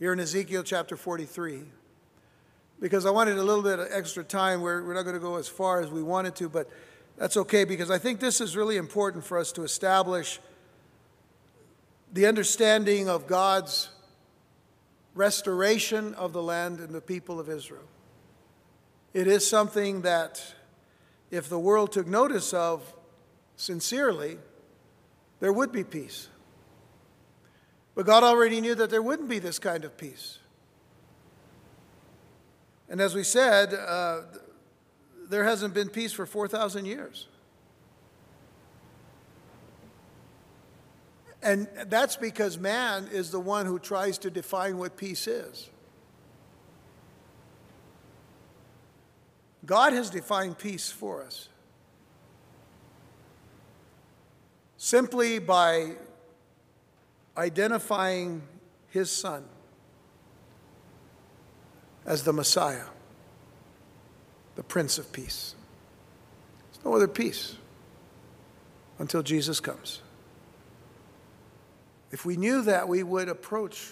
here in Ezekiel chapter 43 because I wanted a little bit of extra time. We're, we're not going to go as far as we wanted to, but that's okay because I think this is really important for us to establish the understanding of God's restoration of the land and the people of Israel. It is something that, if the world took notice of sincerely, there would be peace. But God already knew that there wouldn't be this kind of peace. And as we said, uh, there hasn't been peace for 4,000 years. And that's because man is the one who tries to define what peace is. God has defined peace for us simply by identifying his son as the Messiah, the Prince of Peace. There's no other peace until Jesus comes. If we knew that, we would approach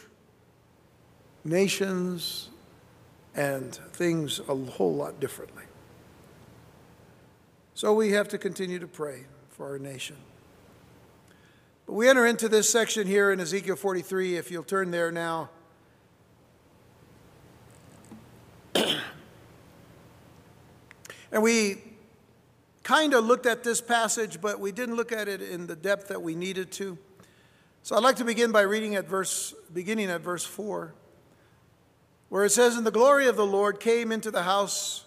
nations and things a whole lot differently. So we have to continue to pray for our nation. But we enter into this section here in Ezekiel 43, if you'll turn there now. And we kind of looked at this passage, but we didn't look at it in the depth that we needed to. So I'd like to begin by reading at verse, beginning at verse 4, where it says, And the glory of the Lord came into the house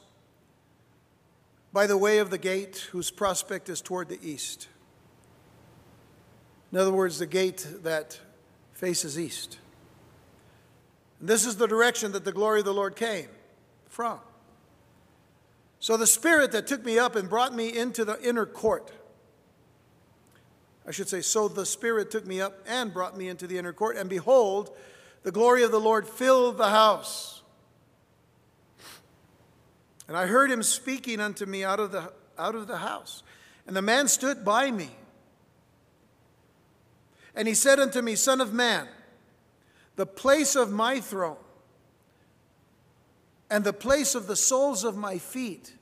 by the way of the gate, whose prospect is toward the east. In other words, the gate that faces east. And this is the direction that the glory of the Lord came from. So the Spirit that took me up and brought me into the inner court, I should say, so the Spirit took me up and brought me into the inner court, and behold, the glory of the Lord filled the house. And I heard him speaking unto me out of the, out of the house. And the man stood by me. And he said unto me, Son of man, the place of my throne and the place of the soles of my feet,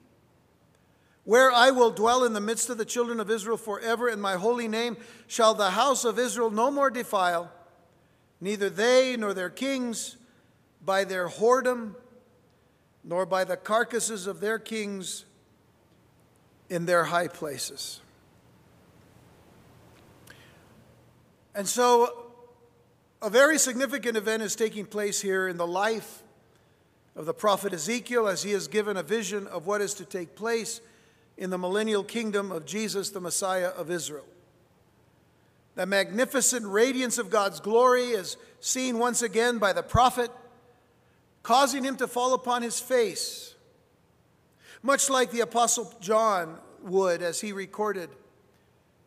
where I will dwell in the midst of the children of Israel forever, in my holy name shall the house of Israel no more defile, neither they nor their kings by their whoredom, nor by the carcasses of their kings in their high places. And so, a very significant event is taking place here in the life of the prophet Ezekiel as he is given a vision of what is to take place in the millennial kingdom of Jesus, the Messiah of Israel. The magnificent radiance of God's glory is seen once again by the prophet, causing him to fall upon his face, much like the Apostle John would as he recorded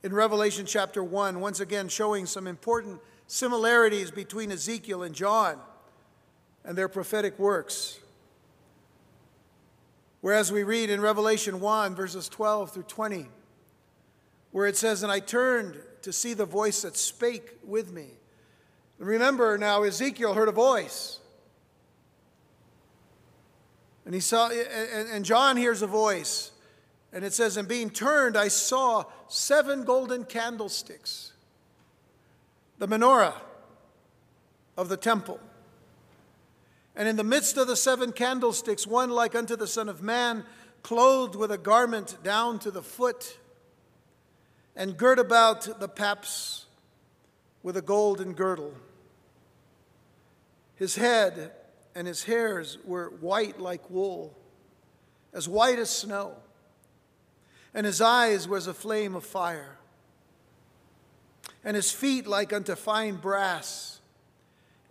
in Revelation chapter 1, once again showing some important similarities between Ezekiel and John and their prophetic works. Whereas we read in Revelation 1, verses 12 through 20, where it says, And I turned to see the voice that spake with me. Remember now, Ezekiel heard a voice. And he saw, and John hears a voice. And it says, And being turned, I saw seven golden candlesticks, the menorah of the temple. And in the midst of the seven candlesticks, one like unto the Son of Man, clothed with a garment down to the foot, and girt about the paps with a golden girdle. His head and his hairs were white like wool, as white as snow, and his eyes were as a flame of fire, and his feet like unto fine brass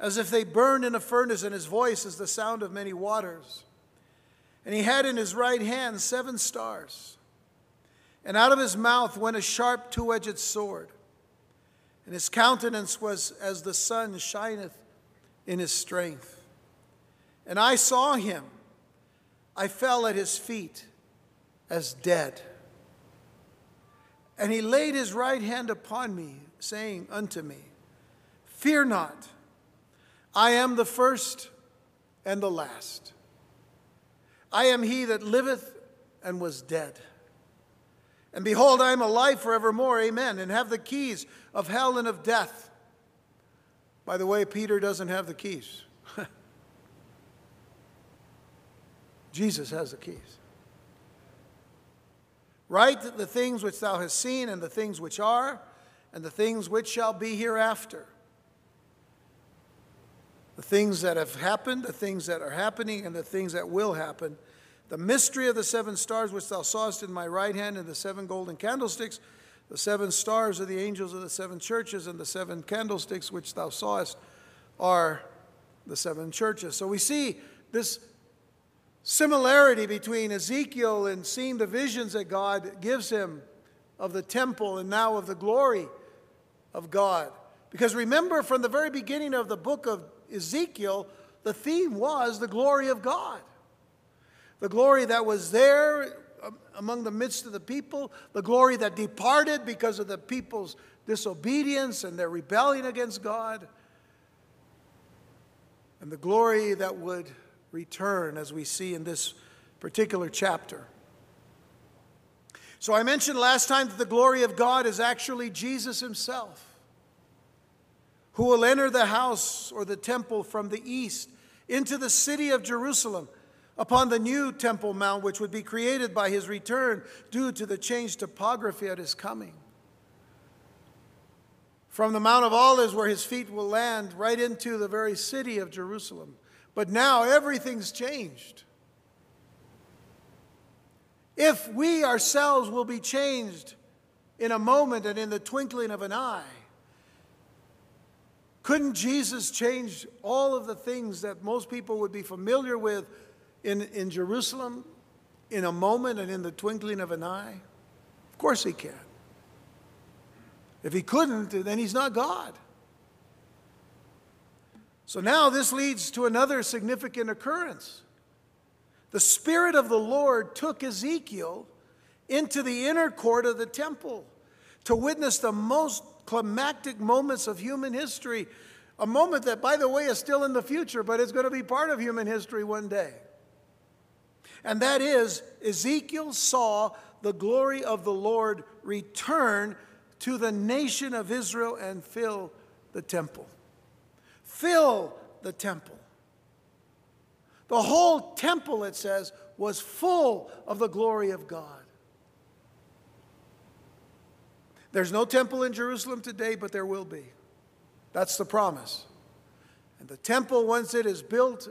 as if they burned in a furnace, and his voice is the sound of many waters. And he had in his right hand seven stars. And out of his mouth went a sharp two edged sword. And his countenance was as the sun shineth in his strength. And I saw him. I fell at his feet as dead. And he laid his right hand upon me, saying unto me, Fear not. I am the first and the last. I am he that liveth and was dead. And behold, I am alive forevermore, amen, and have the keys of hell and of death. By the way, Peter doesn't have the keys. Jesus has the keys. Write the things which thou hast seen, and the things which are, and the things which shall be hereafter. The things that have happened, the things that are happening, and the things that will happen the mystery of the seven stars which thou sawest in my right hand, and the seven golden candlesticks. The seven stars are the angels of the seven churches, and the seven candlesticks which thou sawest are the seven churches. So we see this similarity between Ezekiel and seeing the visions that God gives him of the temple and now of the glory of God. Because remember, from the very beginning of the book of Ezekiel, the theme was the glory of God the glory that was there um, among the midst of the people, the glory that departed because of the people's disobedience and their rebellion against God, and the glory that would return, as we see in this particular chapter. So, I mentioned last time that the glory of God is actually Jesus Himself, who will enter the house or the temple from the east into the city of Jerusalem upon the new Temple Mount, which would be created by his return due to the changed topography at his coming. From the Mount of Olives, where his feet will land, right into the very city of Jerusalem. But now everything's changed. If we ourselves will be changed in a moment and in the twinkling of an eye, couldn't Jesus change all of the things that most people would be familiar with in, in Jerusalem in a moment and in the twinkling of an eye? Of course he can. If he couldn't, then he's not God. So now this leads to another significant occurrence. The Spirit of the Lord took Ezekiel into the inner court of the temple to witness the most climactic moments of human history. A moment that, by the way, is still in the future, but it's going to be part of human history one day and that is Ezekiel saw the glory of the Lord return to the nation of Israel and fill the temple. Fill the temple. The whole temple, it says, was full of the glory of God. There's no temple in Jerusalem today, but there will be. That's the promise. And the temple, once it is built,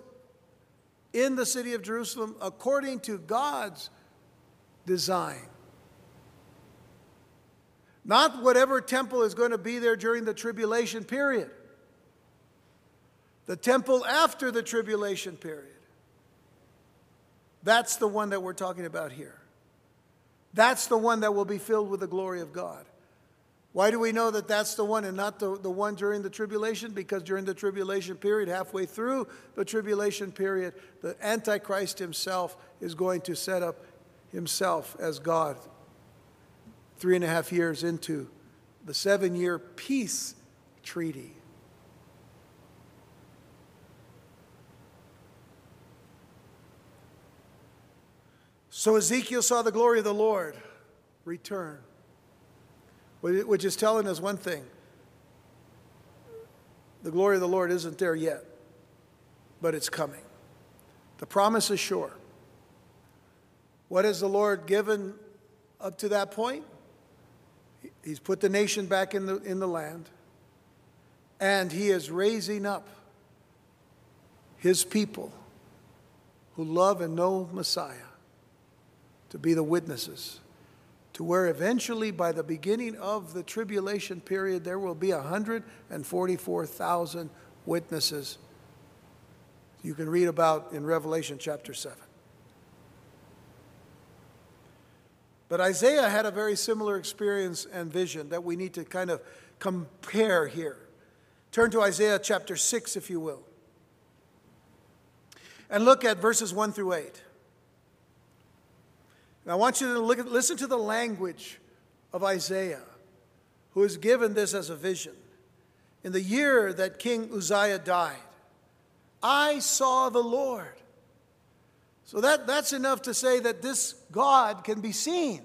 in the city of Jerusalem according to God's design. Not whatever temple is going to be there during the tribulation period. The temple after the tribulation period. That's the one that we're talking about here. That's the one that will be filled with the glory of God. Why do we know that that's the one and not the, the one during the tribulation? Because during the tribulation period, halfway through the tribulation period, the Antichrist himself is going to set up himself as God. Three and a half years into the seven year peace treaty. So Ezekiel saw the glory of the Lord return which is telling us one thing the glory of the Lord isn't there yet, but it's coming. The promise is sure. What has the Lord given up to that point? He's put the nation back in the, in the land, and He is raising up His people who love and know Messiah to be the witnesses to where eventually, by the beginning of the tribulation period, there will be 144,000 witnesses. You can read about in Revelation chapter 7. But Isaiah had a very similar experience and vision that we need to kind of compare here. Turn to Isaiah chapter 6, if you will, and look at verses 1 through 8. And I want you to look at, listen to the language of Isaiah, who is given this as a vision. In the year that King Uzziah died, I saw the Lord. So that, that's enough to say that this God can be seen.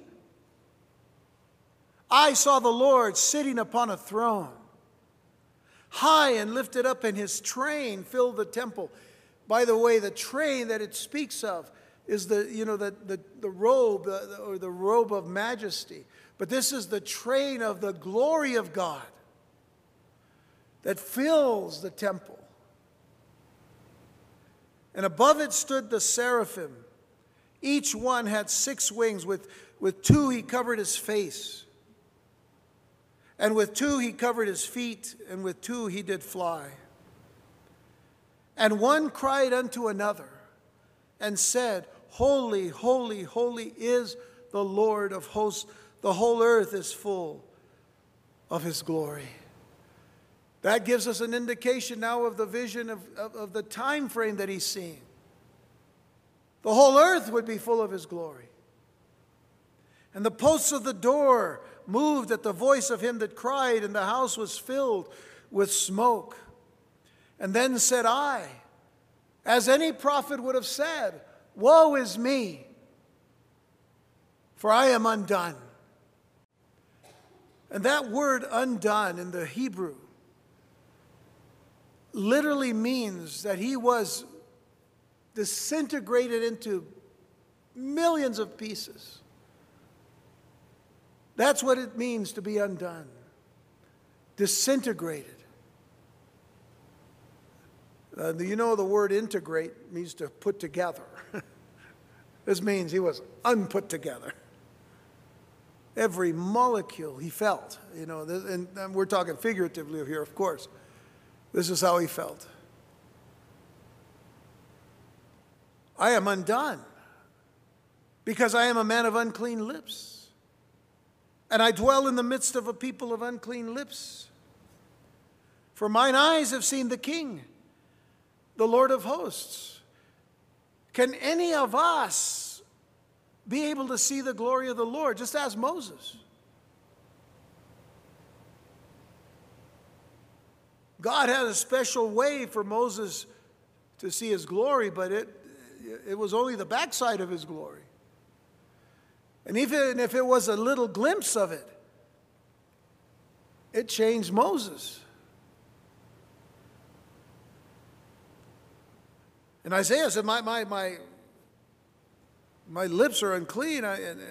I saw the Lord sitting upon a throne, high and lifted up, and his train filled the temple. By the way, the train that it speaks of is the, you know, the, the, the robe or the robe of majesty. But this is the train of the glory of God that fills the temple. And above it stood the seraphim. Each one had six wings. With, with two, he covered his face. And with two, he covered his feet. And with two, he did fly. And one cried unto another and said, Holy, holy, holy is the Lord of hosts. The whole earth is full of his glory. That gives us an indication now of the vision of, of, of, the time frame that he's seeing. The whole earth would be full of his glory. And the posts of the door moved at the voice of him that cried, and the house was filled with smoke. And then said I, as any prophet would have said, Woe is me, for I am undone. And that word undone in the Hebrew literally means that he was disintegrated into millions of pieces. That's what it means to be undone, disintegrated. Uh, you know, the word integrate means to put together. this means he was unput together. Every molecule he felt, you know, and, and we're talking figuratively here, of course. This is how he felt. I am undone because I am a man of unclean lips, and I dwell in the midst of a people of unclean lips. For mine eyes have seen the King the Lord of hosts. Can any of us be able to see the glory of the Lord? Just ask Moses. God had a special way for Moses to see his glory, but it, it was only the backside of his glory. And even if it was a little glimpse of it, it changed Moses. And Isaiah said, My, my, my, my lips are unclean, I, and,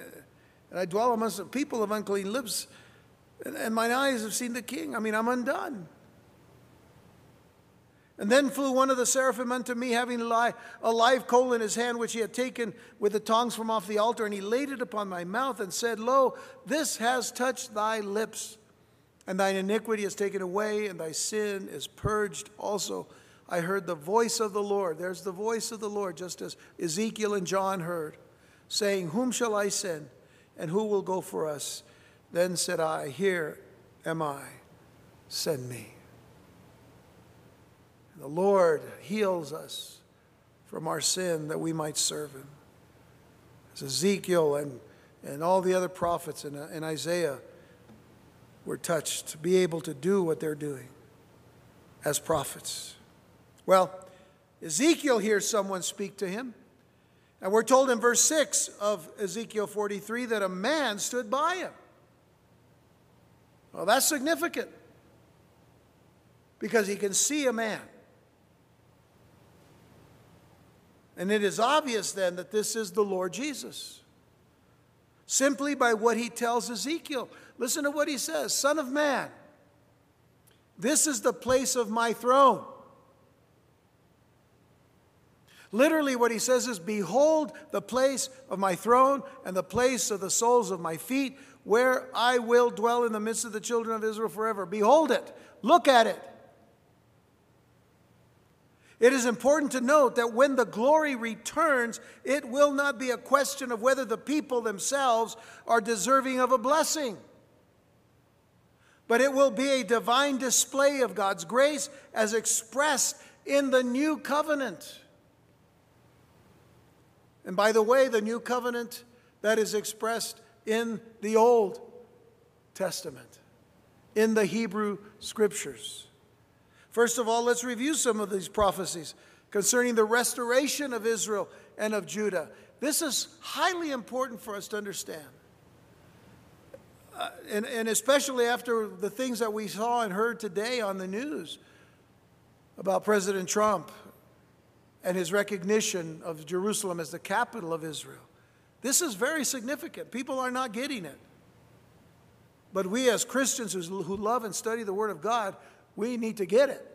and, I dwell amongst the people of unclean lips, and, and mine eyes have seen the king. I mean, I'm undone. And then flew one of the seraphim unto me, having a live coal in his hand, which he had taken with the tongs from off the altar, and he laid it upon my mouth and said, Lo, this has touched thy lips, and thine iniquity is taken away, and thy sin is purged also. I heard the voice of the Lord. There's the voice of the Lord, just as Ezekiel and John heard, saying, Whom shall I send, and who will go for us? Then said I, Here am I, send me. The Lord heals us from our sin that we might serve him. As Ezekiel and, and all the other prophets and, and Isaiah were touched to be able to do what they're doing as prophets. Well, Ezekiel hears someone speak to him. And we're told in verse 6 of Ezekiel 43 that a man stood by him. Well, that's significant because he can see a man. And it is obvious then that this is the Lord Jesus. Simply by what he tells Ezekiel. Listen to what he says Son of man, this is the place of my throne. Literally, what he says is, Behold the place of my throne and the place of the soles of my feet, where I will dwell in the midst of the children of Israel forever. Behold it, look at it. It is important to note that when the glory returns, it will not be a question of whether the people themselves are deserving of a blessing, but it will be a divine display of God's grace as expressed in the new covenant. And by the way, the new covenant that is expressed in the Old Testament, in the Hebrew scriptures. First of all, let's review some of these prophecies. concerning the restoration of Israel and of Judah. This is highly important for us to understand. Uh, and, and especially after the things that we saw and heard today on the news about President Trump and his recognition of Jerusalem as the capital of Israel. This is very significant. People are not getting it. But we, as Christians who love and study the Word of God, we need to get it.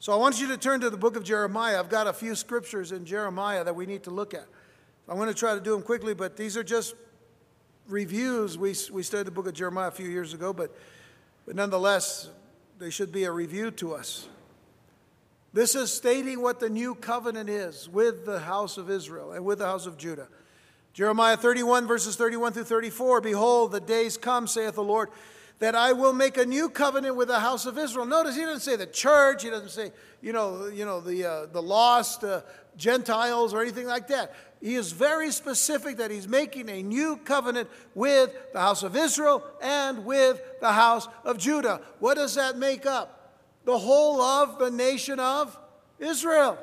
So I want you to turn to the book of Jeremiah. I've got a few scriptures in Jeremiah that we need to look at. I'm going to try to do them quickly, but these are just reviews. We, we studied the book of Jeremiah a few years ago, but, but nonetheless, they should be a review to us. This is stating what the new covenant is with the house of Israel and with the house of Judah. Jeremiah 31, verses 31 through 34 Behold, the days come, saith the Lord, that I will make a new covenant with the house of Israel. Notice he doesn't say the church, he doesn't say, you know, you know the, uh, the lost uh, Gentiles or anything like that. He is very specific that he's making a new covenant with the house of Israel and with the house of Judah. What does that make up? The whole of the nation of Israel.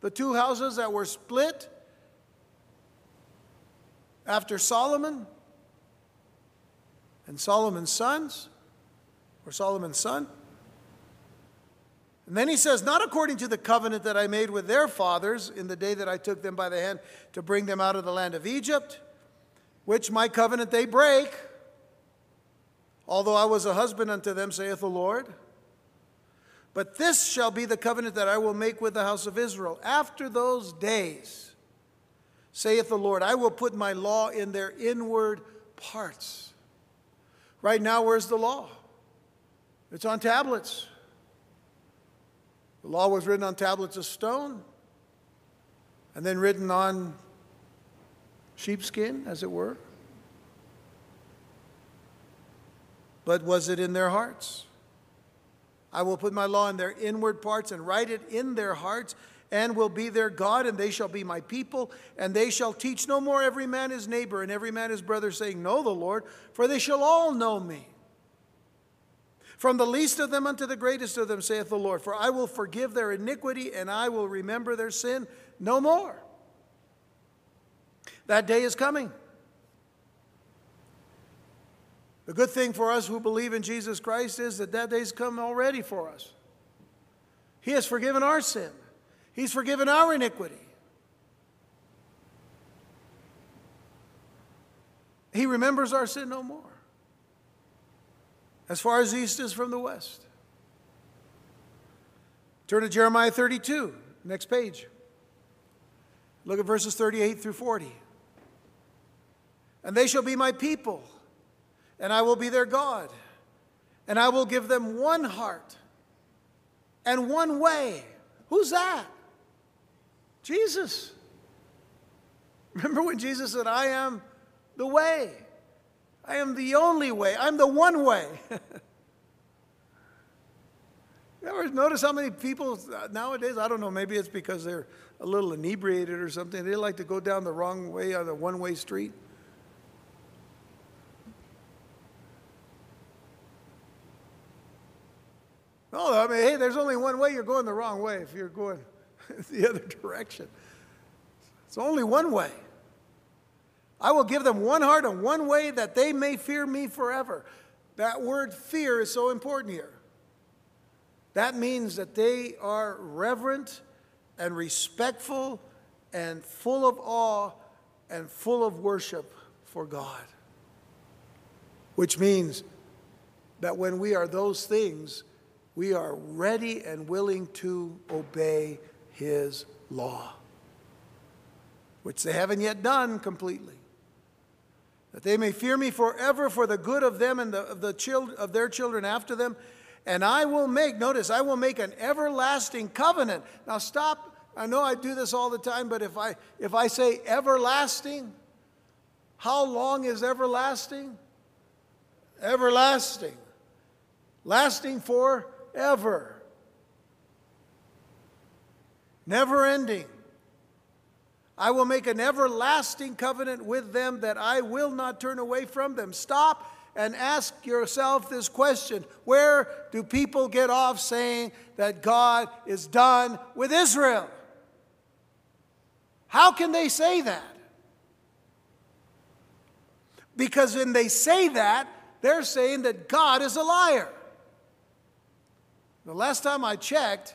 The two houses that were split after Solomon and Solomon's sons, or Solomon's son. And then he says, Not according to the covenant that I made with their fathers in the day that I took them by the hand to bring them out of the land of Egypt, which my covenant they break although I was a husband unto them, saith the Lord. But this shall be the covenant that I will make with the house of Israel. After those days, saith the Lord, I will put my law in their inward parts. Right now, where's the law? It's on tablets. The law was written on tablets of stone and then written on sheepskin, as it were. But was it in their hearts? I will put my law in their inward parts and write it in their hearts, and will be their God, and they shall be my people, and they shall teach no more every man his neighbor and every man his brother, saying, Know the Lord, for they shall all know me. From the least of them unto the greatest of them, saith the Lord, for I will forgive their iniquity, and I will remember their sin no more. That day is coming The good thing for us who believe in Jesus Christ is that that day's come already for us. He has forgiven our sin, He's forgiven our iniquity. He remembers our sin no more. As far as east is from the west. Turn to Jeremiah 32, next page. Look at verses 38 through 40. And they shall be my people and I will be their God. And I will give them one heart and one way. Who's that? Jesus. Remember when Jesus said, I am the way. I am the only way. I'm the one way. you ever notice how many people nowadays, I don't know, maybe it's because they're a little inebriated or something, they like to go down the wrong way on the one way street? No, I mean, hey, there's only one way. You're going the wrong way if you're going the other direction. It's only one way. I will give them one heart and one way that they may fear me forever. That word fear is so important here. That means that they are reverent and respectful and full of awe and full of worship for God. Which means that when we are those things, we are ready and willing to obey his law, which they haven't yet done completely. That they may fear me forever for the good of them and the, of, the child, of their children after them. And I will make, notice, I will make an everlasting covenant. Now stop. I know I do this all the time, but if I, if I say everlasting, how long is everlasting? Everlasting. Lasting for ever. Never ending. I will make an everlasting covenant with them that I will not turn away from them. Stop and ask yourself this question Where do people get off saying that God is done with Israel? How can they say that? Because when they say that, they're saying that God is a liar. The last time I checked,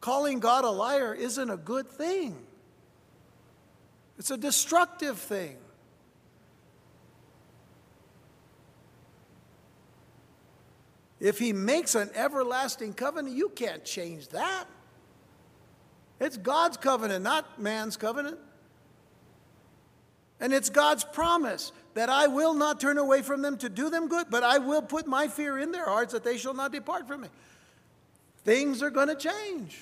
calling God a liar isn't a good thing. It's a destructive thing. If he makes an everlasting covenant, you can't change that. It's God's covenant, not man's covenant. And it's God's promise that I will not turn away from them to do them good, but I will put my fear in their hearts that they shall not depart from me. Things are going to change.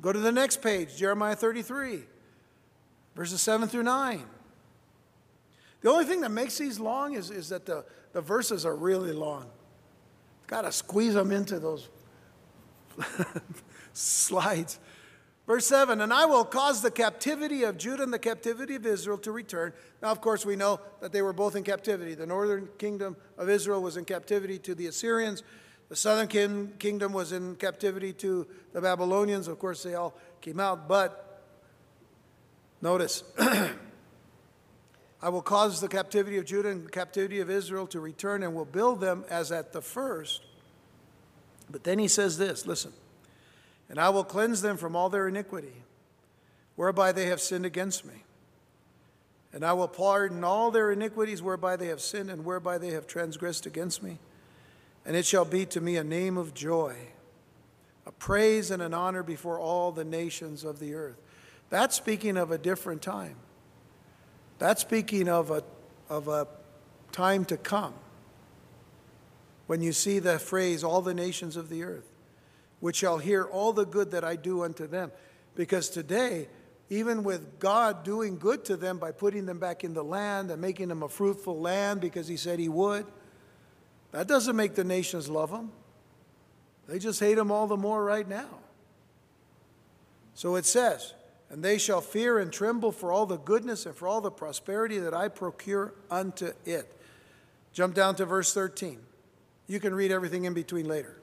Go to the next page, Jeremiah 33, verses 7 through 9. The only thing that makes these long is, is that the, the verses are really long. Got to squeeze them into those slides. Verse 7 And I will cause the captivity of Judah and the captivity of Israel to return. Now, of course, we know that they were both in captivity. The northern kingdom of Israel was in captivity to the Assyrians, the southern kingdom was in captivity to the Babylonians. Of course, they all came out, but notice. I will cause the captivity of Judah and the captivity of Israel to return and will build them as at the first. But then he says this listen. And I will cleanse them from all their iniquity, whereby they have sinned against me. And I will pardon all their iniquities whereby they have sinned and whereby they have transgressed against me. And it shall be to me a name of joy, a praise and an honor before all the nations of the earth. That's speaking of a different time. That's speaking of a, of a time to come when you see the phrase, all the nations of the earth which shall hear all the good that I do unto them. Because today, even with God doing good to them by putting them back in the land and making them a fruitful land because He said He would, that doesn't make the nations love Him. They just hate Him all the more right now. So it says, and they shall fear and tremble for all the goodness and for all the prosperity that I procure unto it. Jump down to verse 13. You can read everything in between later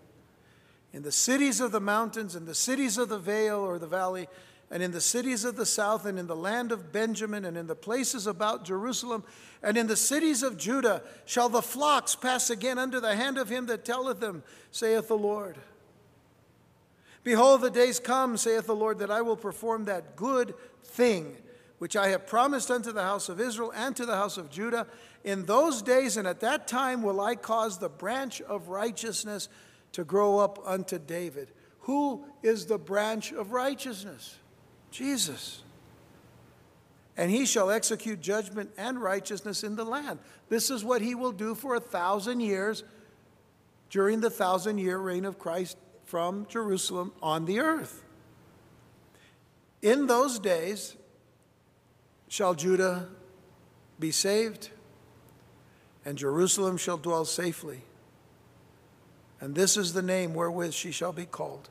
in the cities of the mountains, in the cities of the vale or the valley, and in the cities of the south, and in the land of Benjamin, and in the places about Jerusalem, and in the cities of Judah, shall the flocks pass again under the hand of him that telleth them, saith the Lord. Behold, the days come, saith the Lord, that I will perform that good thing which I have promised unto the house of Israel and to the house of Judah. In those days and at that time will I cause the branch of righteousness to grow up unto David. Who is the branch of righteousness? Jesus. And he shall execute judgment and righteousness in the land. This is what he will do for a thousand years during the thousand year reign of Christ from Jerusalem on the earth. In those days shall Judah be saved, and Jerusalem shall dwell safely. And this is the name wherewith she shall be called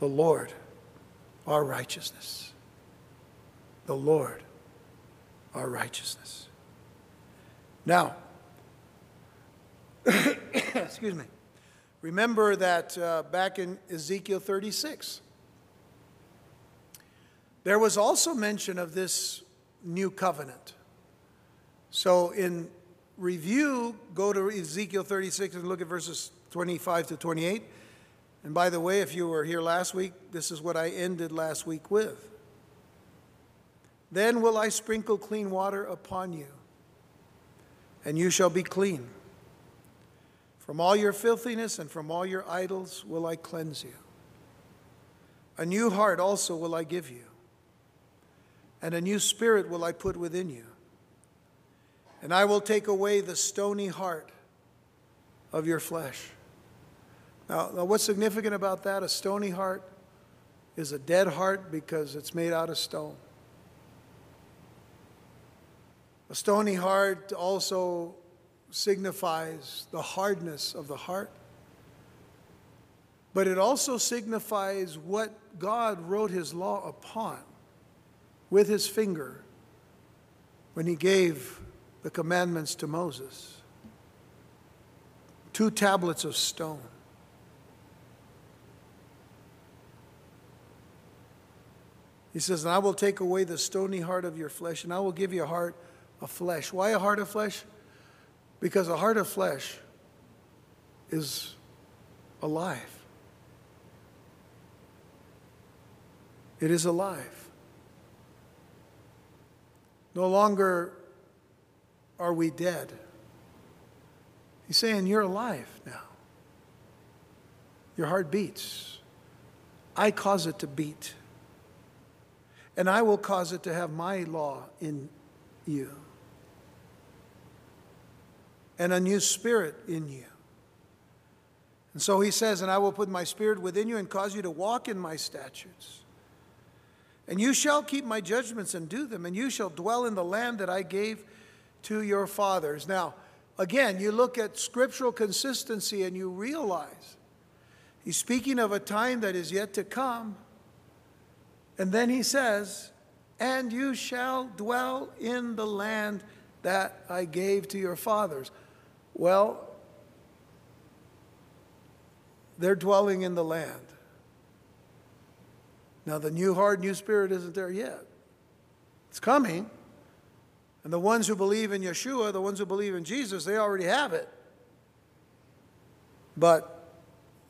the Lord, our righteousness. The Lord, our righteousness. Now, excuse me. Remember that uh, back in Ezekiel 36, there was also mention of this new covenant. So, in review, go to Ezekiel 36 and look at verses 25 to 28. And by the way, if you were here last week, this is what I ended last week with. Then will I sprinkle clean water upon you, and you shall be clean. From all your filthiness and from all your idols will I cleanse you. A new heart also will I give you, and a new spirit will I put within you. And I will take away the stony heart of your flesh now, now, what's significant about that? A stony heart is a dead heart because it's made out of stone. A stony heart also signifies the hardness of the heart. but it also signifies what God wrote his law upon with his finger when he gave the commandments to Moses two tablets of stone. He says, And I will take away the stony heart of your flesh, and I will give you a heart of flesh. Why a heart of flesh? Because a heart of flesh is alive. It is alive. No longer are we dead. He's saying, You're alive now. Your heart beats. I cause it to beat. And I will cause it to have my law in you and a new spirit in you. And so he says, And I will put my spirit within you and cause you to walk in my statutes. And you shall keep my judgments and do them, and you shall dwell in the land that I gave to your fathers. Now, again, you look at scriptural consistency and you realize he's speaking of a time that is yet to come. And then he says, And you shall dwell in the land that I gave to your fathers. Well, they're dwelling in the land. Now, the new heart, new spirit isn't there yet. It's coming. And the ones who believe in Yeshua, the ones who believe in Jesus, they already have it. But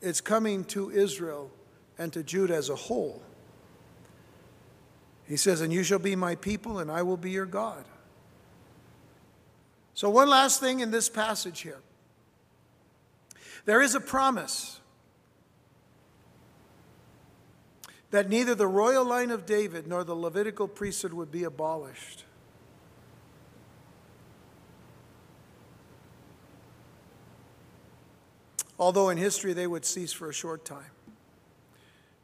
it's coming to Israel and to Judah as a whole. He says, And you shall be my people, and I will be your God. So, one last thing in this passage here there is a promise that neither the royal line of David nor the Levitical priesthood would be abolished. Although in history they would cease for a short time.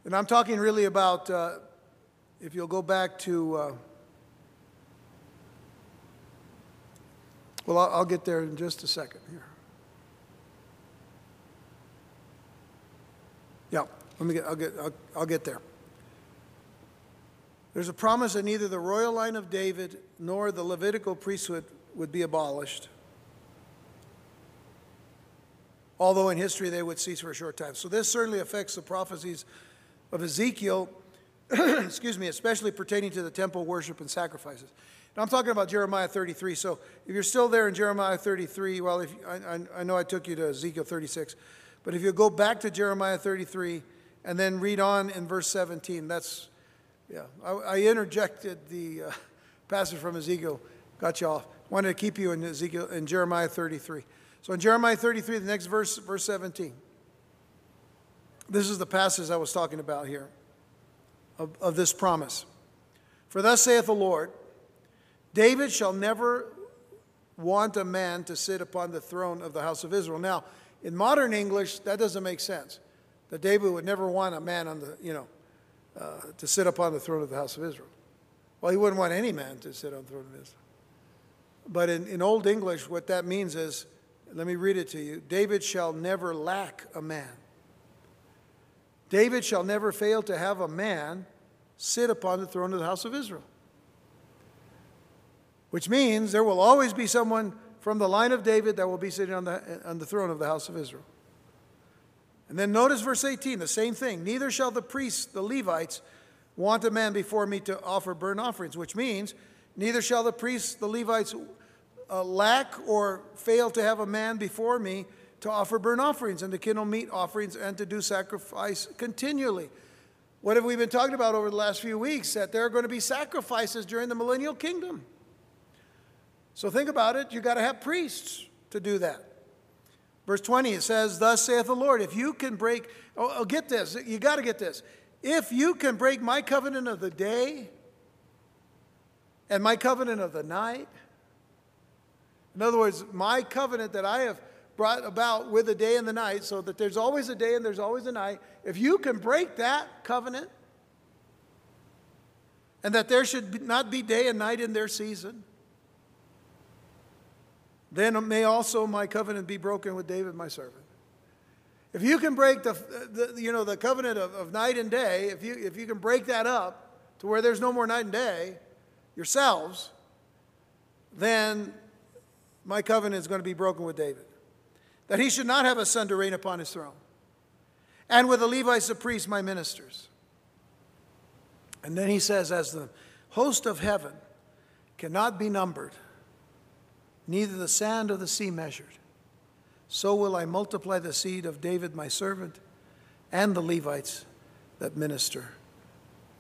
And I'm talking really about, uh, if you'll go back to, uh, well, I'll, get there in just a second here. Yeah, let me get, I'll get, I'll, I'll get there. There's a promise that neither the royal line of David nor the Levitical priesthood would be abolished, although in history they would cease for a short time. So this certainly affects the prophecies of Ezekiel, excuse me, especially pertaining to the temple worship and sacrifices. Now I'm talking about Jeremiah 33. So if you're still there in Jeremiah 33, well, if I, I know I took you to Ezekiel 36, but if you go back to Jeremiah 33 and then read on in verse 17, that's yeah, I, I interjected the uh, passage from Ezekiel, got you off. Wanted to keep you in Ezekiel in Jeremiah 33. So in Jeremiah 33, the next verse, verse 17. This is the passage I was talking about here of, of this promise. For thus saith the Lord, David shall never want a man to sit upon the throne of the house of Israel. Now, in modern English, that doesn't make sense. That David would never want a man on the, you know, uh, to sit upon the throne of the house of Israel. Well, he wouldn't want any man to sit on the throne of Israel. But in, in Old English, what that means is let me read it to you David shall never lack a man. David shall never fail to have a man sit upon the throne of the house of Israel. Which means there will always be someone from the line of David that will be sitting on the, on the throne of the house of Israel. And then notice verse 18, the same thing. Neither shall the priests, the Levites, want a man before me to offer burnt offerings, which means neither shall the priests, the Levites, uh, lack or fail to have a man before me to offer burnt offerings and to kindle meat offerings and to do sacrifice continually. What have we been talking about over the last few weeks? That there are going to be sacrifices during the millennial kingdom. So think about it. You've got to have priests to do that. Verse 20, it says, Thus saith the Lord, if you can break, oh, oh get this, you got to get this. If you can break my covenant of the day and my covenant of the night, in other words, my covenant that I have brought about with the day and the night, so that there's always a day and there's always a night, if you can break that covenant, and that there should not be day and night in their season, then may also my covenant be broken with David, my servant. If you can break the, the you know, the covenant of, of night and day, if you, if you can break that up to where there's no more night and day yourselves, then my covenant is going to be broken with David. That he should not have a son to reign upon his throne. And with the Levites, the priests, my ministers. And then he says, as the host of heaven cannot be numbered, neither the sand of the sea measured, so will I multiply the seed of David my servant and the Levites that minister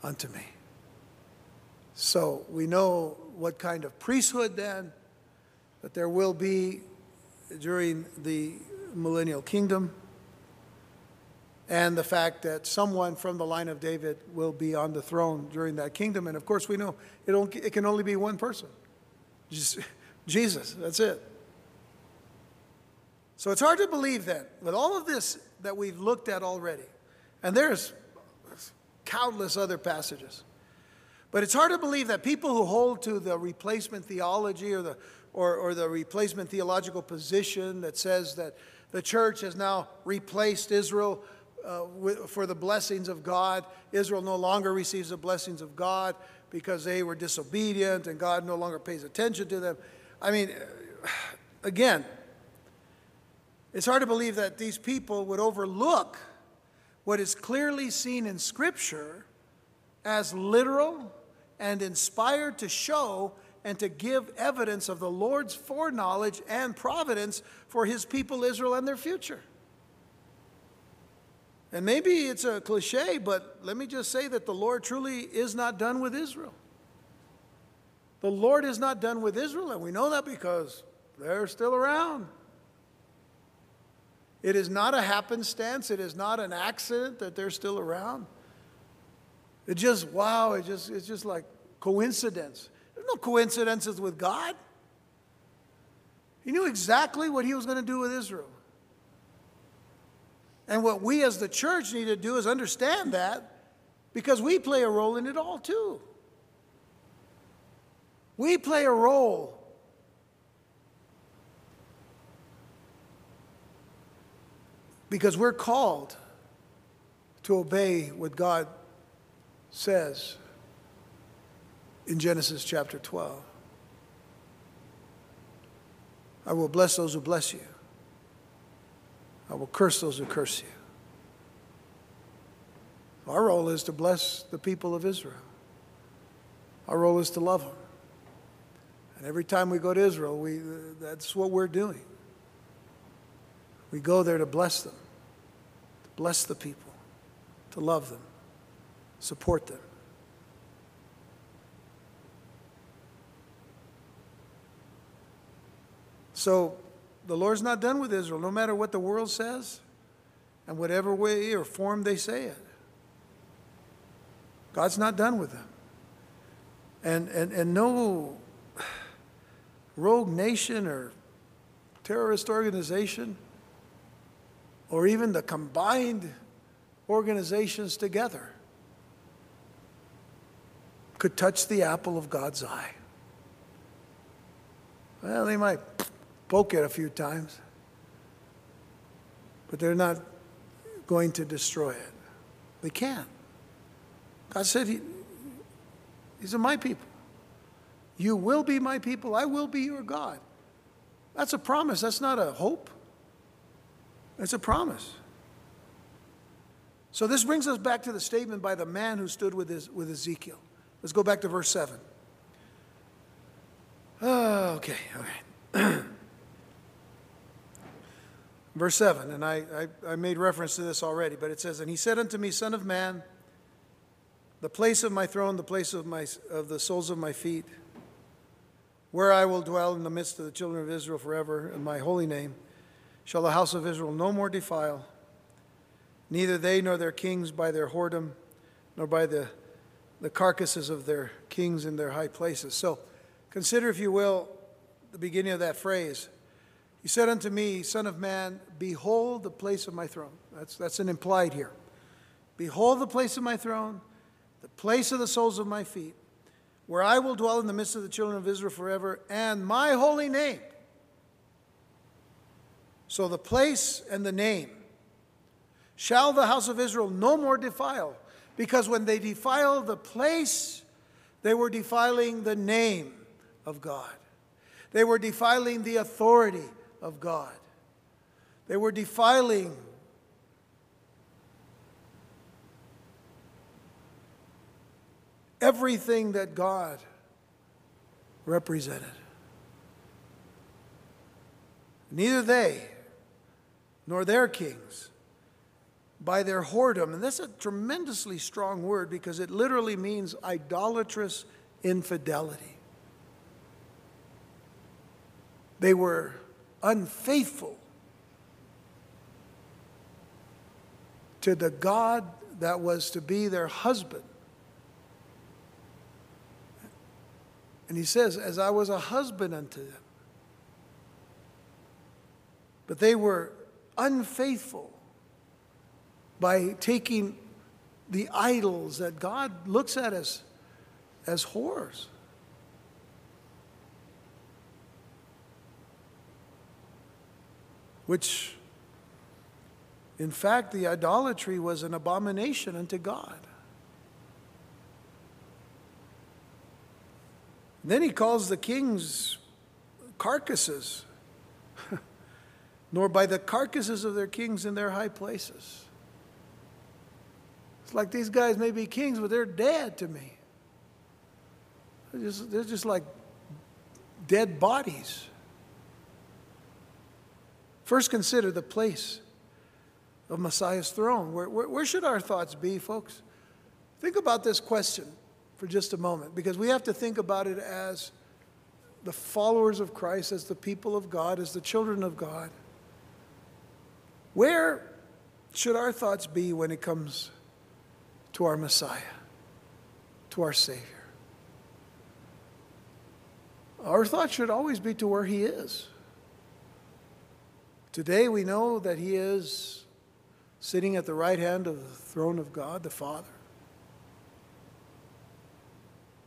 unto me. So we know what kind of priesthood then that there will be during the millennial kingdom, and the fact that someone from the line of David will be on the throne during that kingdom. And of course, we know it, it can only be one person just Jesus. That's it. So it's hard to believe then, with all of this that we've looked at already, and there's countless other passages, but it's hard to believe that people who hold to the replacement theology or the, or, or the replacement theological position that says that the church has now replaced Israel uh, for the blessings of God, Israel no longer receives the blessings of God because they were disobedient and God no longer pays attention to them. I mean, again, it's hard to believe that these people would overlook what is clearly seen in Scripture as literal and inspired to show and to give evidence of the Lord's foreknowledge and providence for his people Israel and their future. And maybe it's a cliche, but let me just say that the Lord truly is not done with Israel. The Lord is not done with Israel, and we know that because they're still around. It is not a happenstance. It is not an accident that they're still around. It just, wow, it just, it's just like coincidence. No coincidences with God. He knew exactly what he was going to do with Israel. And what we as the church need to do is understand that because we play a role in it all too. We play a role because we're called to obey what God says in Genesis chapter 12. I will bless those who bless you. I will curse those who curse you. Our role is to bless the people of Israel. Our role is to love them. And every time we go to Israel, we, that's what we're doing. We go there to bless them, to bless the people, to love them, support them. So the Lord's not done with Israel, no matter what the world says and whatever way or form they say it. God's not done with them. And, and, and no rogue nation or terrorist organization or even the combined organizations together could touch the apple of God's eye. Well, they might poke it a few times, but they're not going to destroy it. They can't. God said, he, These are my people. You will be my people. I will be your God. That's a promise. That's not a hope. It's a promise. So this brings us back to the statement by the man who stood with, his, with Ezekiel. Let's go back to verse 7. Oh, okay, okay. verse 7, and I, I, I made reference to this already, but it says, And he said unto me, Son of man, the place of my throne, the place of, my, of the soles of my feet, where I will dwell in the midst of the children of Israel forever, in my holy name shall the house of Israel no more defile, neither they nor their kings by their whoredom, nor by the, the carcasses of their kings in their high places. So consider, if you will, the beginning of that phrase. He said unto me, Son of man, behold the place of my throne. That's, that's an implied here. Behold the place of my throne, the place of the soles of my feet, where I will dwell in the midst of the children of Israel forever, and my holy name so the place and the name shall the house of Israel no more defile, because when they defile the place, they were defiling the name of God. They were defiling the authority of God. They were defiling everything that God represented. Neither they nor their kings by their whoredom, and that's a tremendously strong word because it literally means idolatrous infidelity. They were unfaithful to the God that was to be their husband. And he says, As I was a husband unto them. But they were unfaithful by taking the idols that God looks at us as whores. Which, in fact, the idolatry was an abomination unto God. Then he calls the kings carcasses, nor by the carcasses of their kings in their high places. It's like these guys may be kings, but they're dead to me. They're just, they're just like dead bodies. First, consider the place of Messiah's throne. Where, where, where, should our thoughts be, folks? Think about this question for just a moment, because we have to think about it as the followers of Christ, as the people of God, as the children of God. Where should our thoughts be when it comes to our Messiah, to our Savior. Our thoughts should always be to where He is. Today we know that He is sitting at the right hand of the throne of God, the Father.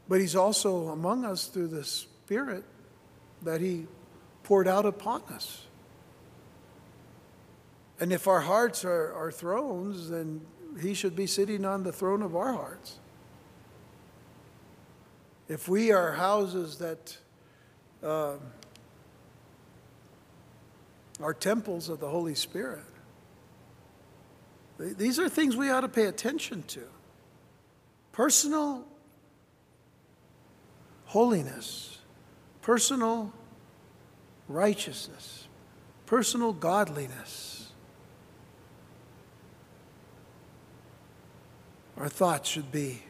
But He's also among us through the Spirit that He poured out upon us. And if our hearts are, are thrones, then he should be sitting on the throne of our hearts. If we are houses that uh, are temples of the Holy Spirit, these are things we ought to pay attention to. Personal holiness, personal righteousness, personal godliness Our thoughts should be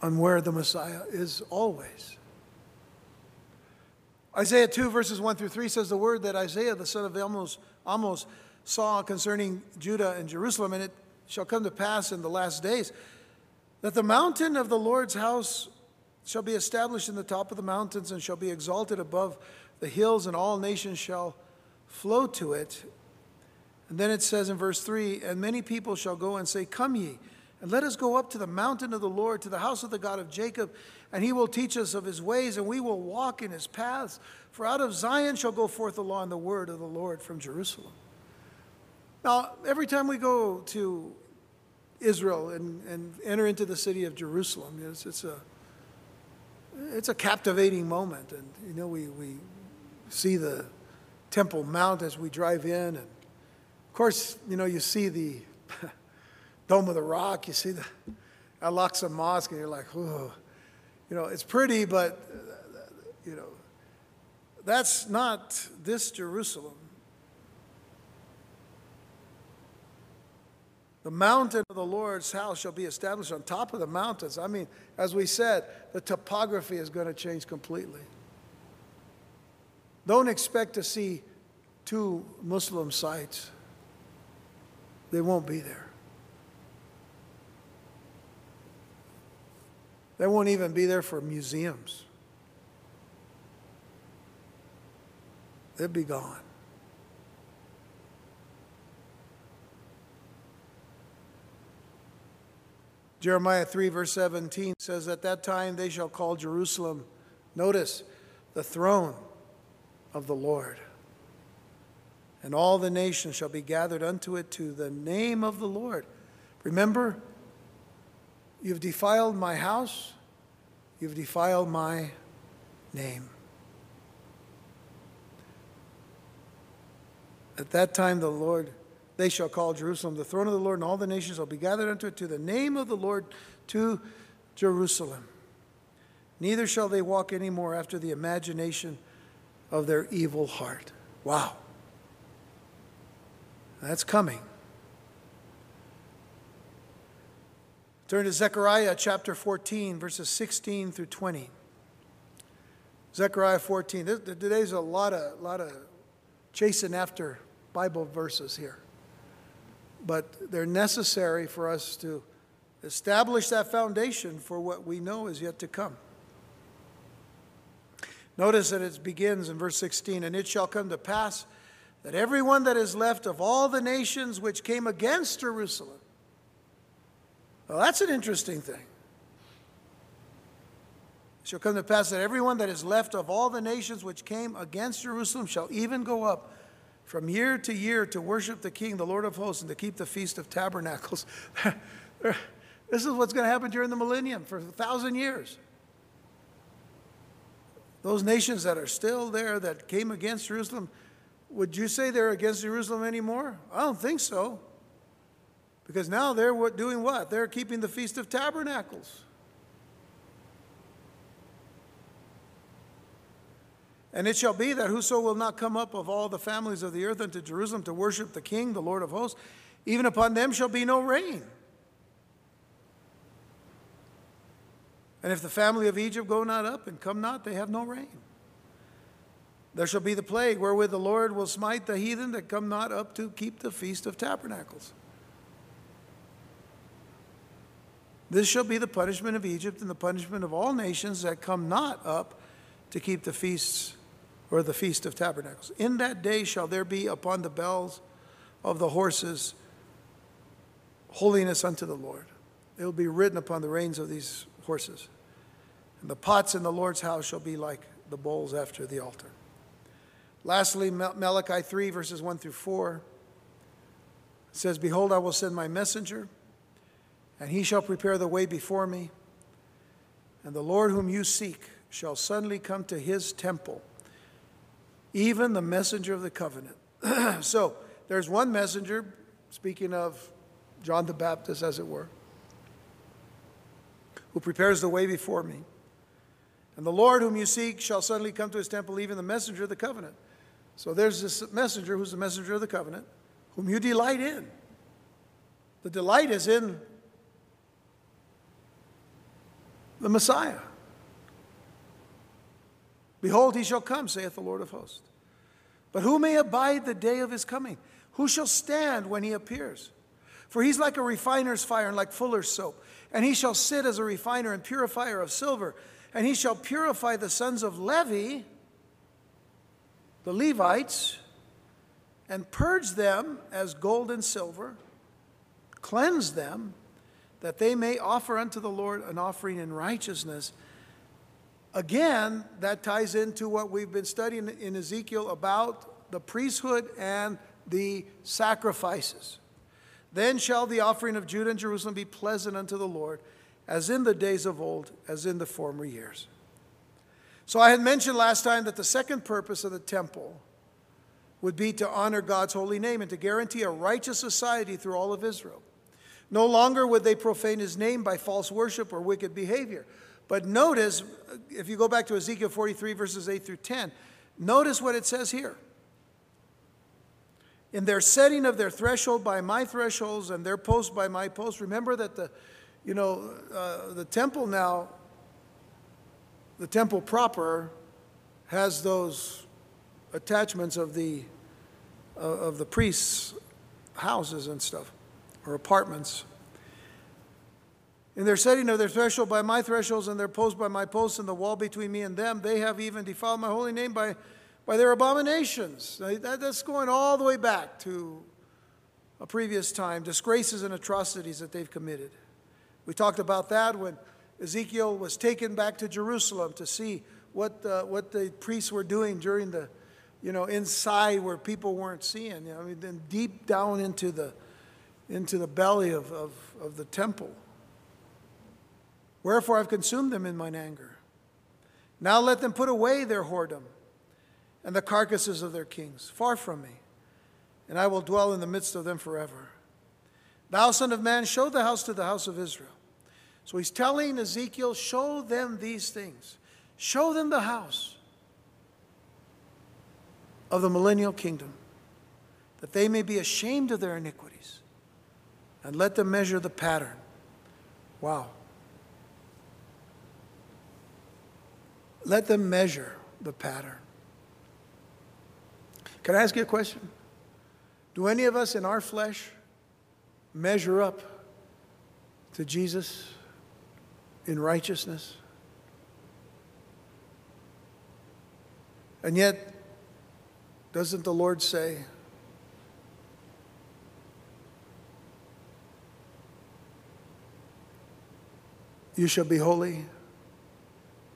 on where the Messiah is always. Isaiah 2, verses 1 through 3 says the word that Isaiah, the son of Amos, Amos saw concerning Judah and Jerusalem, and it shall come to pass in the last days that the mountain of the Lord's house shall be established in the top of the mountains and shall be exalted above the hills, and all nations shall flow to it. And then it says in verse 3 And many people shall go and say, Come ye, and let us go up to the mountain of the Lord, to the house of the God of Jacob, and he will teach us of his ways, and we will walk in his paths. For out of Zion shall go forth the law and the word of the Lord from Jerusalem. Now, every time we go to Israel and, and enter into the city of Jerusalem, it's, it's, a, it's a captivating moment. And, you know, we, we see the Temple Mount as we drive in, and of course, you know, you see the Dome of the Rock, you see the Al-Aqsa Mosque, and you're like, oh, you know, it's pretty, but, you know, that's not this Jerusalem. The mountain of the Lord's house shall be established on top of the mountains. I mean, as we said, the topography is going to change completely. Don't expect to see two Muslim sites they won't be there. They won't even be there for museums. They'll be gone. Jeremiah 3, verse 17 says, At that time they shall call Jerusalem, notice, the throne of the Lord and all the nations shall be gathered unto it to the name of the Lord. Remember, you've defiled my house, you've defiled my name. At that time, the Lord, they shall call Jerusalem the throne of the Lord, and all the nations shall be gathered unto it to the name of the Lord to Jerusalem. Neither shall they walk any more after the imagination of their evil heart. Wow. That's coming. Turn to Zechariah chapter 14, verses 16 through 20. Zechariah 14. Today's a lot of, lot of chasing after Bible verses here. But they're necessary for us to establish that foundation for what we know is yet to come. Notice that it begins in verse 16 And it shall come to pass that everyone that is left of all the nations which came against Jerusalem. Well, that's an interesting thing. It shall come to pass that everyone that is left of all the nations which came against Jerusalem shall even go up from year to year to worship the King, the Lord of hosts, and to keep the Feast of Tabernacles. this is what's going to happen during the millennium for a thousand years. Those nations that are still there that came against Jerusalem, would you say they're against Jerusalem anymore? I don't think so. Because now they're doing what? They're keeping the Feast of Tabernacles. And it shall be that whoso will not come up of all the families of the earth unto Jerusalem to worship the King, the Lord of hosts, even upon them shall be no rain. And if the family of Egypt go not up and come not, they have no rain. There shall be the plague wherewith the Lord will smite the heathen that come not up to keep the feast of tabernacles. This shall be the punishment of Egypt and the punishment of all nations that come not up to keep the feasts or the feast of tabernacles. In that day shall there be upon the bells of the horses holiness unto the Lord. It will be written upon the reins of these horses. And the pots in the Lord's house shall be like the bowls after the altar. Lastly, Malachi 3, verses 1 through 4 says, Behold, I will send my messenger, and he shall prepare the way before me. And the Lord whom you seek shall suddenly come to his temple, even the messenger of the covenant. so there's one messenger, speaking of John the Baptist, as it were, who prepares the way before me. And the Lord whom you seek shall suddenly come to his temple, even the messenger of the covenant. So there's this messenger who's the messenger of the covenant, whom you delight in. The delight is in the Messiah. Behold, he shall come, saith the Lord of hosts. But who may abide the day of his coming? Who shall stand when he appears? For he's like a refiner's fire and like fuller's soap. And he shall sit as a refiner and purifier of silver. And he shall purify the sons of Levi, the Levites, and purge them as gold and silver, cleanse them, that they may offer unto the Lord an offering in righteousness Again, that ties into what we've been studying in Ezekiel about the priesthood and the sacrifices. Then shall the offering of Judah and Jerusalem be pleasant unto the Lord, as in the days of old, as in the former years. So I had mentioned last time that the second purpose of the temple would be to honor God's holy name and to guarantee a righteous society through all of Israel. No longer would they profane his name by false worship or wicked behavior. But notice, if you go back to Ezekiel 43, verses 8 through 10, notice what it says here. In their setting of their threshold by my thresholds and their post by my post, remember that the, you know, uh, the temple now, the temple proper has those attachments of the, uh, of the priests' houses and stuff, or apartments. In their setting of their threshold by my thresholds and their post by my posts and the wall between me and them, they have even defiled my holy name by, by their abominations. That, that's going all the way back to a previous time, disgraces and atrocities that they've committed. We talked about that when Ezekiel was taken back to Jerusalem to see what, uh, what the priests were doing during the, you know, inside where people weren't seeing. You know, I mean, then deep down into the, into the belly of, of, of the temple. Wherefore I've consumed them in mine anger. Now let them put away their whoredom and the carcasses of their kings far from me, and I will dwell in the midst of them forever. Thou, son of man, show the house to the house of Israel. So he's telling Ezekiel, show them these things. Show them the house of the millennial kingdom, that they may be ashamed of their iniquities, and let them measure the pattern. Wow. Let them measure the pattern. Can I ask you a question? Do any of us in our flesh measure up to Jesus in righteousness? And yet, doesn't the Lord say, You shall be holy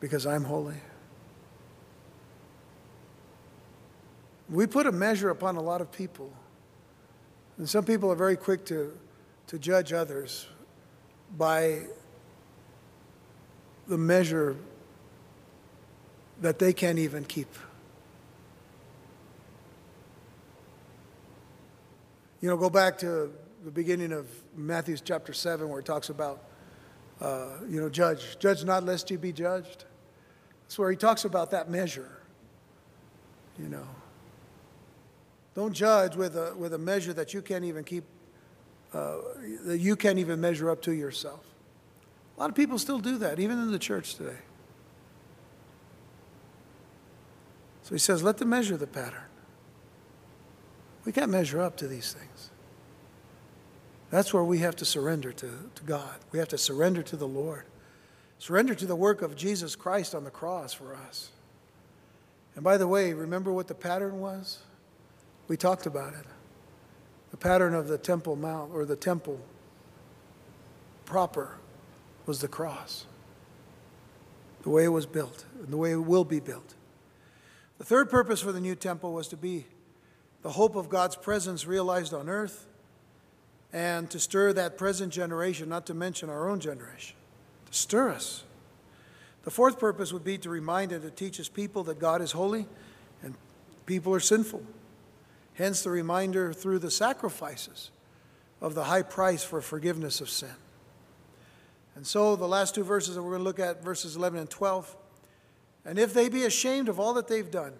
because I'm holy? We put a measure upon a lot of people. And some people are very quick to, to judge others by the measure that they can't even keep. You know, go back to the beginning of Matthew chapter 7 where it talks about, uh, you know, judge. Judge not lest you be judged. That's where he talks about that measure, you know. Don't judge with a, with a measure that you can't even keep, uh, that you can't even measure up to yourself. A lot of people still do that, even in the church today. So he says, let them measure the pattern. We can't measure up to these things. That's where we have to surrender to, to God. We have to surrender to the Lord. Surrender to the work of Jesus Christ on the cross for us. And by the way, remember what the pattern was? We talked about it. The pattern of the Temple Mount, or the temple proper, was the cross. The way it was built, and the way it will be built. The third purpose for the new temple was to be the hope of God's presence realized on earth and to stir that present generation, not to mention our own generation, to stir us. The fourth purpose would be to remind and to teach his people that God is holy and people are sinful. Hence the reminder through the sacrifices of the high price for forgiveness of sin. And so the last two verses that we're going to look at, verses 11 and 12. And if they be ashamed of all that they've done,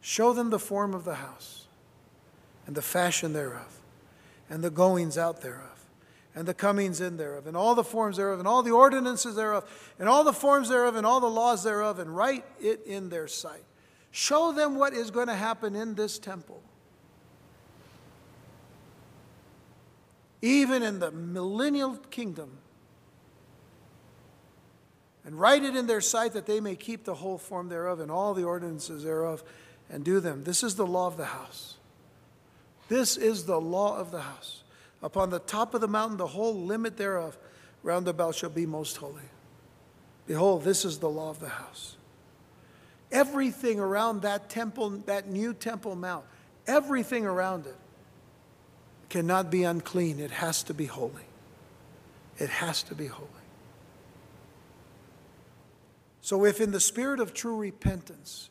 show them the form of the house and the fashion thereof, and the goings out thereof, and the comings in thereof, and all the forms thereof, and all the ordinances thereof, and all the forms thereof, and all the laws thereof, and write it in their sight. Show them what is going to happen in this temple. Even in the millennial kingdom. And write it in their sight that they may keep the whole form thereof and all the ordinances thereof and do them. This is the law of the house. This is the law of the house. Upon the top of the mountain, the whole limit thereof round about shall be most holy. Behold, this is the law of the house. Everything around that temple, that new temple mount, everything around it cannot be unclean. It has to be holy. It has to be holy. So, if in the spirit of true repentance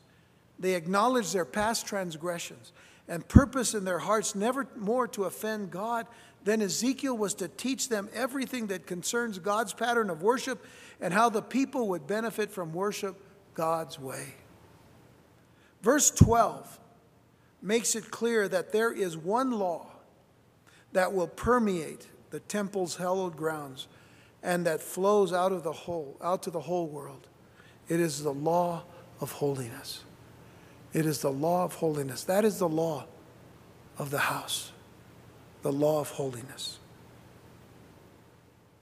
they acknowledge their past transgressions and purpose in their hearts never more to offend God, then Ezekiel was to teach them everything that concerns God's pattern of worship and how the people would benefit from worship God's way. Verse 12 makes it clear that there is one law that will permeate the temple's hallowed grounds and that flows out of the whole out to the whole world. It is the law of holiness. It is the law of holiness. That is the law of the house, the law of holiness.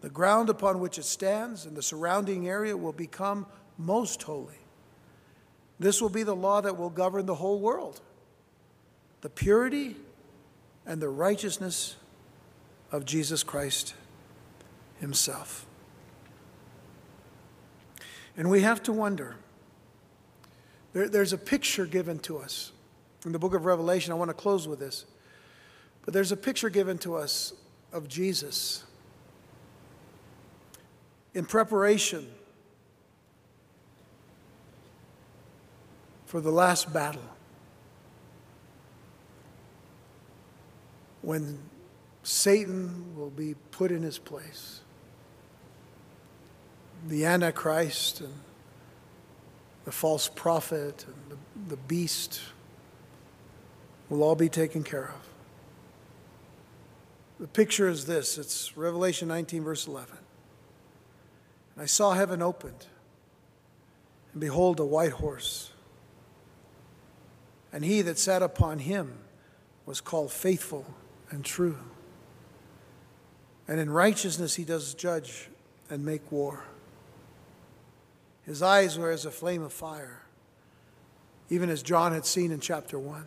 The ground upon which it stands and the surrounding area will become most holy. This will be the law that will govern the whole world the purity and the righteousness of Jesus Christ Himself. And we have to wonder There, there's a picture given to us in the book of Revelation. I want to close with this. But there's a picture given to us of Jesus in preparation for the last battle. When Satan will be put in his place, the Antichrist and the false prophet and the, the beast will all be taken care of. The picture is this it's Revelation 19, verse 11. And I saw heaven opened, and behold, a white horse. And he that sat upon him was called faithful and true. And in righteousness he does judge and make war. His eyes were as a flame of fire, even as John had seen in chapter 1.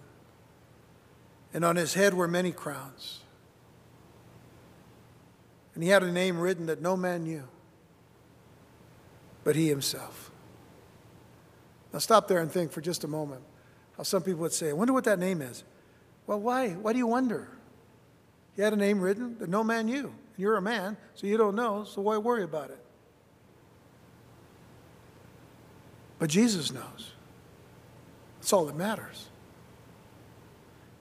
And on his head were many crowns. And he had a name written that no man knew but he himself. Now stop there and think for just a moment how some people would say, I wonder what that name is. Well, why? Why do you wonder? He had a name written that no man knew. You're a man, so you don't know, so why worry about it? But Jesus knows. That's all that matters.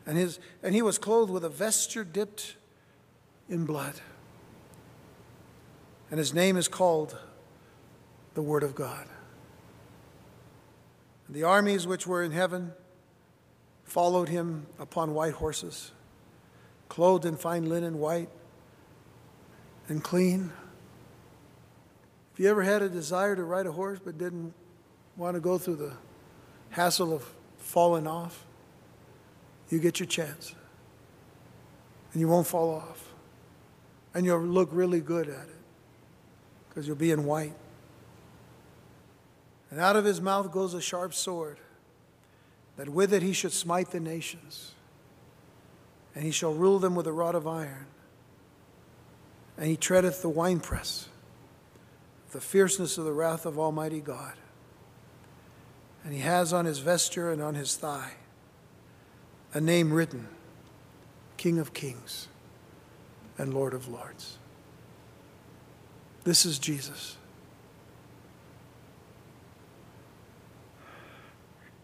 And, his, and he was clothed with a vesture dipped in blood. And his name is called the Word of God. And the armies which were in heaven followed him upon white horses, clothed in fine linen, white and clean. If you ever had a desire to ride a horse but didn't want to go through the hassle of falling off, you get your chance. And you won't fall off. And you'll look really good at it because you'll be in white. And out of his mouth goes a sharp sword, that with it he should smite the nations, and he shall rule them with a rod of iron. And he treadeth the winepress, the fierceness of the wrath of Almighty God. And he has on his vesture and on his thigh a name written King of Kings and Lord of Lords. This is Jesus.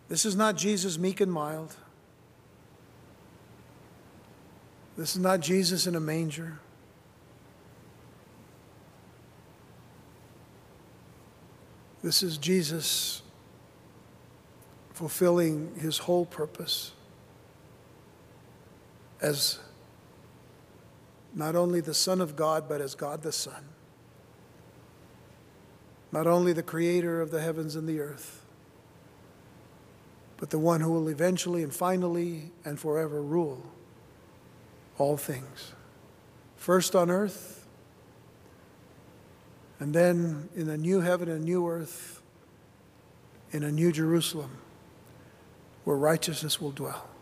This is not Jesus meek and mild. This is not Jesus in a manger. This is Jesus fulfilling his whole purpose as not only the Son of God, but as God the Son. Not only the creator of the heavens and the earth but the one who will eventually and finally and forever rule all things. First on earth, and then in a new heaven and new earth, in a new Jerusalem, where righteousness will dwell.